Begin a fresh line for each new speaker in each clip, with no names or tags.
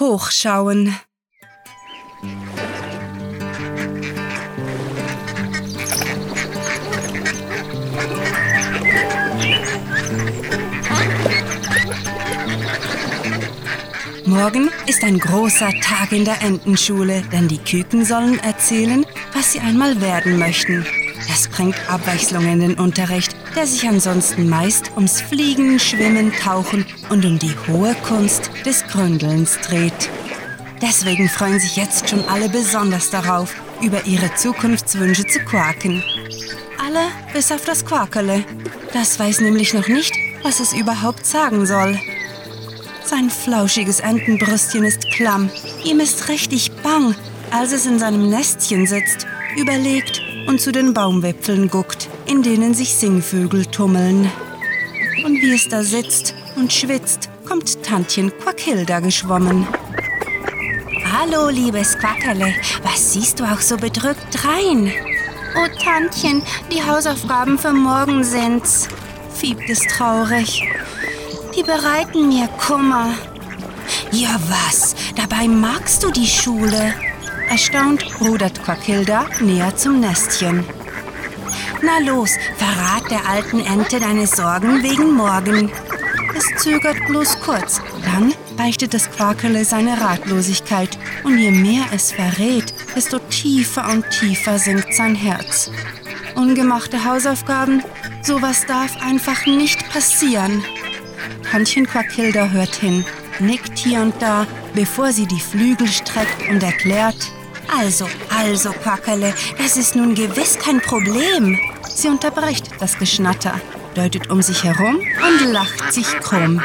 hochschauen. Morgen ist ein großer Tag in der Entenschule, denn die Küken sollen erzählen, was sie einmal werden möchten. Das bringt Abwechslung in den Unterricht, der sich ansonsten meist ums Fliegen, Schwimmen, Tauchen und um die hohe Kunst des Gründelns dreht. Deswegen freuen sich jetzt schon alle besonders darauf, über ihre Zukunftswünsche zu quaken. Alle bis auf das Quakerle. Das weiß nämlich noch nicht, was es überhaupt sagen soll. Sein flauschiges Entenbrüstchen ist klamm. Ihm ist richtig bang, als es in seinem Nestchen sitzt, überlegt und zu den Baumwipfeln guckt, in denen sich Singvögel tummeln. Und wie es da sitzt und schwitzt, kommt Tantchen Quackhilda geschwommen.
Hallo, liebes Quackerle, was siehst du auch so bedrückt rein?
Oh, Tantchen, die Hausaufgaben für morgen sind's, fiebt es traurig. Die bereiten mir Kummer.
Ja, was? Dabei magst du die Schule?
Erstaunt rudert Quackhilda näher zum Nestchen.
Na los, verrat der alten Ente deine Sorgen wegen morgen.
Es zögert bloß kurz, dann beichtet das Quakerle seine Ratlosigkeit und je mehr es verrät, desto tiefer und tiefer sinkt sein Herz. Ungemachte Hausaufgaben, sowas darf einfach nicht passieren. Tantchen Quackhilda hört hin, nickt hier und da, bevor sie die Flügel streckt und erklärt,
also, also, Quackerle, das ist nun gewiss kein Problem.
Sie unterbricht das Geschnatter, deutet um sich herum und lacht sich krumm.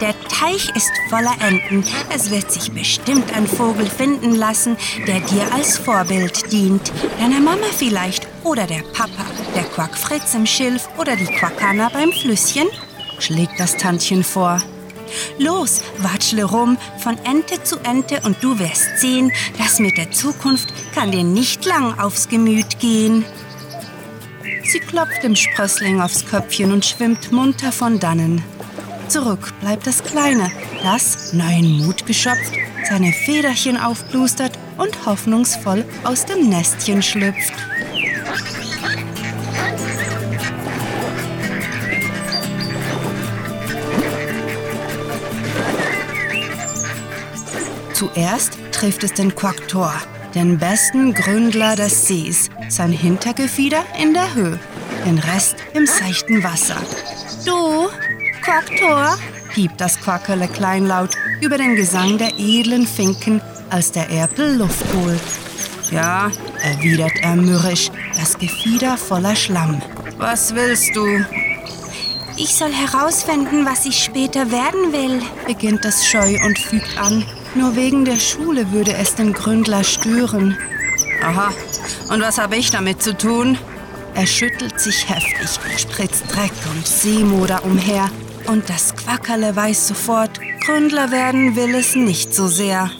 Der Teich ist voller Enten. Es wird sich bestimmt ein Vogel finden lassen, der dir als Vorbild dient. Deine Mama vielleicht oder der Papa, der Quackfritz im Schilf oder die Quackana beim Flüsschen, schlägt das Tantchen vor. Los, watschle rum von Ente zu Ente und du wirst sehen, das mit der Zukunft kann dir nicht lang aufs Gemüt gehen.
Sie klopft dem Sprössling aufs Köpfchen und schwimmt munter von dannen. Zurück bleibt das Kleine, das, neuen Mut geschöpft, seine Federchen aufplustert und hoffnungsvoll aus dem Nestchen schlüpft. Zuerst trifft es den Quacktor, den besten Gründler des Sees, sein Hintergefieder in der Höhe, den Rest im seichten Wasser.
Du, Quacktor,
piept das Quackerle kleinlaut über den Gesang der edlen Finken, als der Erpel Luft holt. Ja, erwidert er mürrisch, das Gefieder voller Schlamm. Was willst du?
Ich soll herausfinden, was ich später werden will,
beginnt es scheu und fügt an. Nur wegen der Schule würde es den Gründler stören. Aha, und was habe ich damit zu tun? Er schüttelt sich heftig, spritzt Dreck und Seemoder umher. Und das Quackerle weiß sofort, Gründler werden will es nicht so sehr.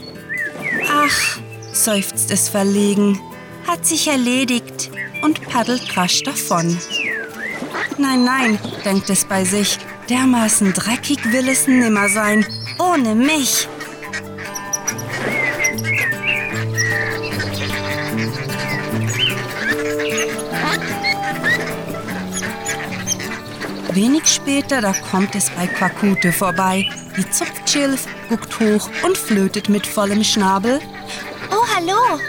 Ach, seufzt es verlegen, hat sich erledigt und paddelt rasch davon. Nein, nein, denkt es bei sich, dermaßen dreckig will es nimmer sein, ohne mich. Wenig später, da kommt es bei Quakute vorbei. Die zupft Schilf, guckt hoch und flötet mit vollem Schnabel.
Oh, hallo!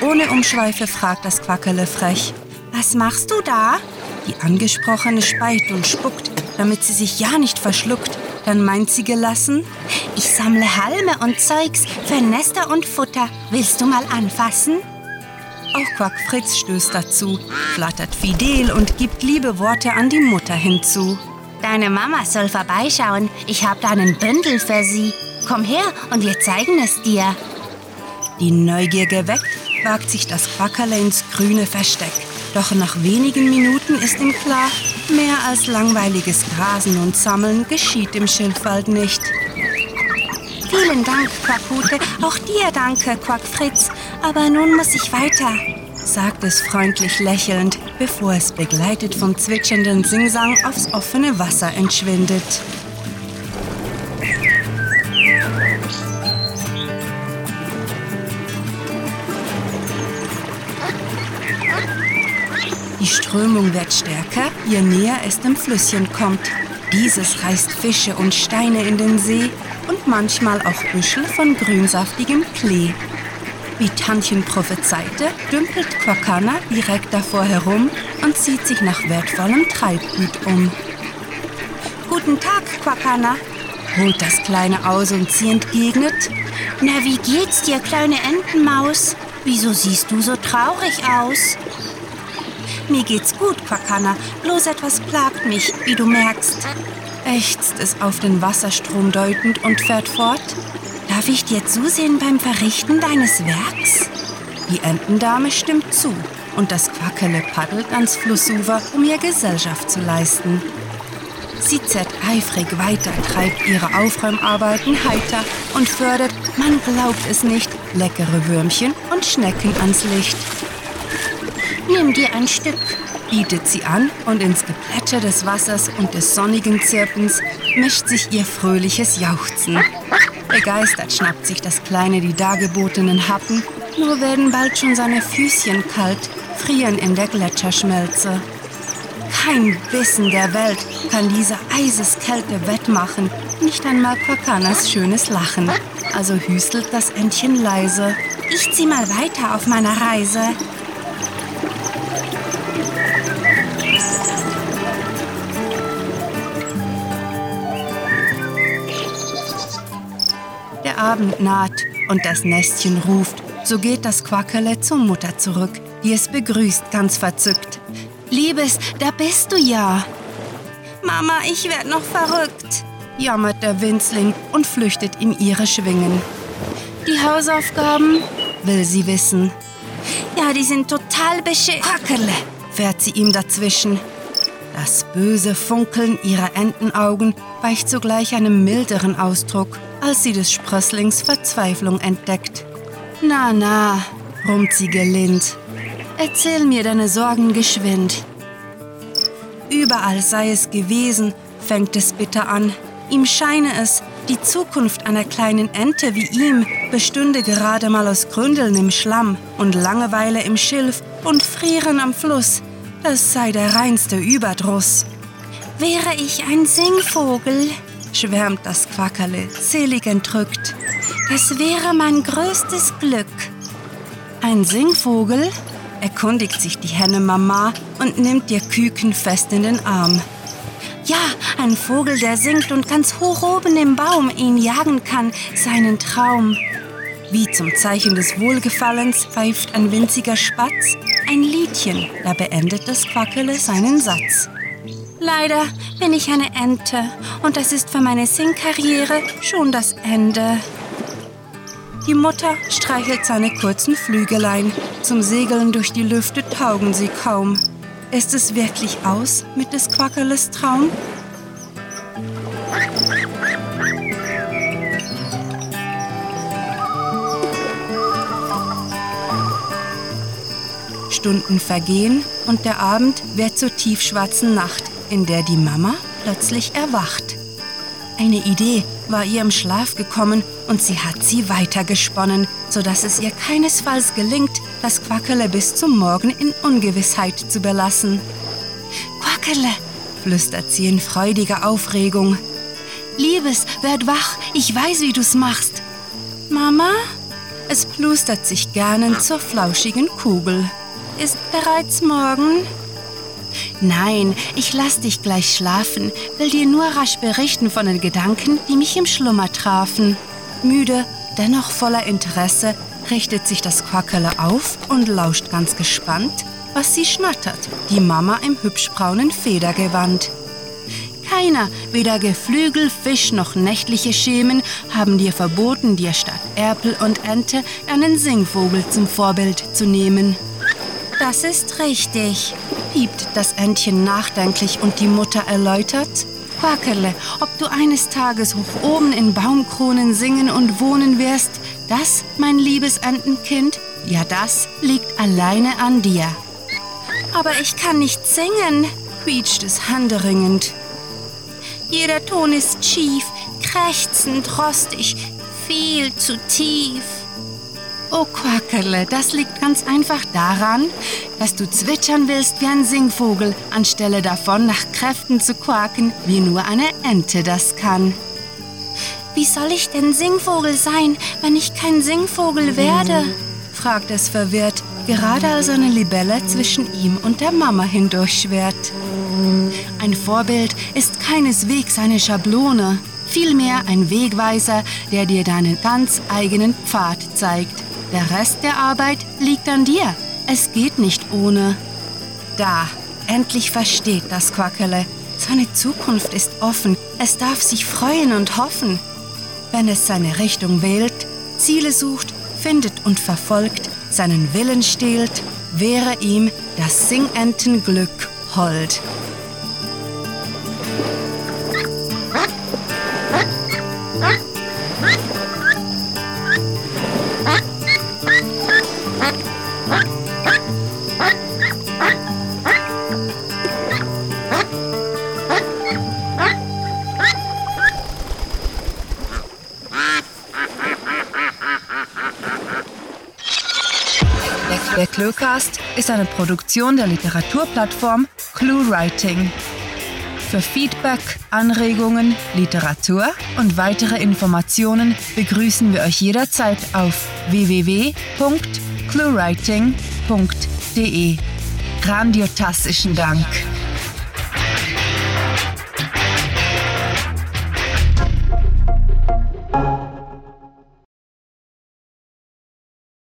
Ohne Umschweife fragt das Quackerle frech.
Was machst du da?
Die Angesprochene speit und spuckt, damit sie sich ja nicht verschluckt. Dann meint sie gelassen,
ich sammle Halme und Zeugs für Nester und Futter. Willst du mal anfassen?
Auch Quack Fritz stößt dazu, flattert fidel und gibt liebe Worte an die Mutter hinzu.
Deine Mama soll vorbeischauen. Ich habe da einen Bündel für sie. Komm her und wir zeigen es dir.
Die Neugier geweckt, wagt sich das Quackerle ins grüne Versteck. Doch nach wenigen Minuten ist ihm klar, mehr als langweiliges Grasen und Sammeln geschieht im Schilfwald nicht.
Vielen Dank, Quackhute. Auch dir danke, Quackfritz. Aber nun muss ich weiter,
sagt es freundlich lächelnd, bevor es begleitet vom zwitschernden Singsang aufs offene Wasser entschwindet. Die Strömung wird stärker, je näher es dem Flüsschen kommt. Dieses reißt Fische und Steine in den See und manchmal auch Büschel von grünsaftigem Klee. Wie Tantchen prophezeite, dümpelt Quakana direkt davor herum und zieht sich nach wertvollem Treibgut um.
Guten Tag, Quakana,
holt das Kleine aus und sie entgegnet.
Na, wie geht's dir, kleine Entenmaus? Wieso siehst du so traurig aus?
Mir geht's gut, Quakana, bloß etwas plagt mich, wie du merkst. Ächzt es auf den Wasserstrom deutend und fährt fort.
Darf ich dir zusehen beim Verrichten deines Werks?
Die Entendame stimmt zu und das Quackele paddelt ans Flussufer, um ihr Gesellschaft zu leisten. Sie zerrt eifrig weiter, treibt ihre Aufräumarbeiten heiter und fördert, man glaubt es nicht, leckere Würmchen und Schnecken ans Licht.
Nimm dir ein Stück,
bietet sie an und ins Geplätscher des Wassers und des sonnigen Zirpens mischt sich ihr fröhliches Jauchzen. Begeistert schnappt sich das Kleine die dargebotenen Happen, nur werden bald schon seine Füßchen kalt, frieren in der Gletscherschmelze. Kein Wissen der Welt kann diese Eiseskälte wettmachen, nicht einmal Quakanas schönes Lachen. Also hüstelt das Entchen leise.
Ich zieh mal weiter auf meiner Reise.
Abend naht und das Nestchen ruft. So geht das Quackerle zur Mutter zurück, die es begrüßt, ganz verzückt. Liebes, da bist du ja.
Mama, ich werd noch verrückt,
jammert der Winzling und flüchtet in ihre Schwingen. Die Hausaufgaben will sie wissen.
Ja, die sind total beschissen.
Quackerle, fährt sie ihm dazwischen. Das böse Funkeln ihrer Entenaugen weicht sogleich einem milderen Ausdruck, als sie des Sprösslings Verzweiflung entdeckt. Na, na, brummt sie gelind. Erzähl mir deine Sorgen geschwind. Überall sei es gewesen, fängt es bitter an. Ihm scheine es, die Zukunft einer kleinen Ente wie ihm bestünde gerade mal aus Gründeln im Schlamm und Langeweile im Schilf und Frieren am Fluss. Das sei der reinste Überdruss.
Wäre ich ein Singvogel,
schwärmt das Quackerle, selig entrückt.
Das wäre mein größtes Glück.
Ein Singvogel? erkundigt sich die Henne Mama und nimmt ihr Küken fest in den Arm.
Ja, ein Vogel, der singt und ganz hoch oben im Baum ihn jagen kann, seinen Traum.
Wie zum Zeichen des Wohlgefallens pfeift ein winziger Spatz ein Liedchen, da beendet das Quackele seinen Satz.
Leider bin ich eine Ente und das ist für meine Singkarriere schon das Ende.
Die Mutter streichelt seine kurzen Flügelein. Zum Segeln durch die Lüfte taugen sie kaum. Ist es wirklich aus mit des Quackerles Traum? Stunden vergehen und der Abend wird zur tiefschwarzen Nacht, in der die Mama plötzlich erwacht. Eine Idee war ihr im Schlaf gekommen und sie hat sie weitergesponnen, sodass es ihr keinesfalls gelingt, das Quackerle bis zum Morgen in Ungewissheit zu belassen. Quackerle, flüstert sie in freudiger Aufregung. Liebes, werd wach, ich weiß, wie du's machst. Mama? Es plustert sich gern zur flauschigen Kugel. Ist bereits morgen? Nein, ich lass dich gleich schlafen, will dir nur rasch berichten von den Gedanken, die mich im Schlummer trafen. Müde, dennoch voller Interesse, richtet sich das Quackerle auf und lauscht ganz gespannt, was sie schnattert, die Mama im hübschbraunen Federgewand. Keiner, weder Geflügel, Fisch noch nächtliche Schemen, haben dir verboten, dir statt Erpel und Ente einen Singvogel zum Vorbild zu nehmen.
Das ist richtig,
piept das Entchen nachdenklich und die Mutter erläutert. Quackerle, ob du eines Tages hoch oben in Baumkronen singen und wohnen wirst, das, mein liebes Entenkind, ja das liegt alleine an dir.
Aber ich kann nicht singen,
quietscht es handeringend.
Jeder Ton ist schief, krächzend, rostig, viel zu tief.
Oh Quackerle, das liegt ganz einfach daran, dass du zwitschern willst wie ein Singvogel, anstelle davon nach Kräften zu quaken, wie nur eine Ente das kann.
Wie soll ich denn Singvogel sein, wenn ich kein Singvogel werde?
fragt es verwirrt, gerade als eine Libelle zwischen ihm und der Mama hindurchschwert. Ein Vorbild ist keineswegs eine Schablone, vielmehr ein Wegweiser, der dir deinen ganz eigenen Pfad zeigt. Der Rest der Arbeit liegt an dir. Es geht nicht ohne. Da, endlich versteht das Quackele. Seine Zukunft ist offen. Es darf sich freuen und hoffen. Wenn es seine Richtung wählt, Ziele sucht, findet und verfolgt, seinen Willen stehlt, wäre ihm das Singentenglück hold. Der Cluecast ist eine Produktion der Literaturplattform ClueWriting. Für Feedback, Anregungen, Literatur und weitere Informationen begrüßen wir euch jederzeit auf www.cluewriting.de. Grandiotastischen Dank.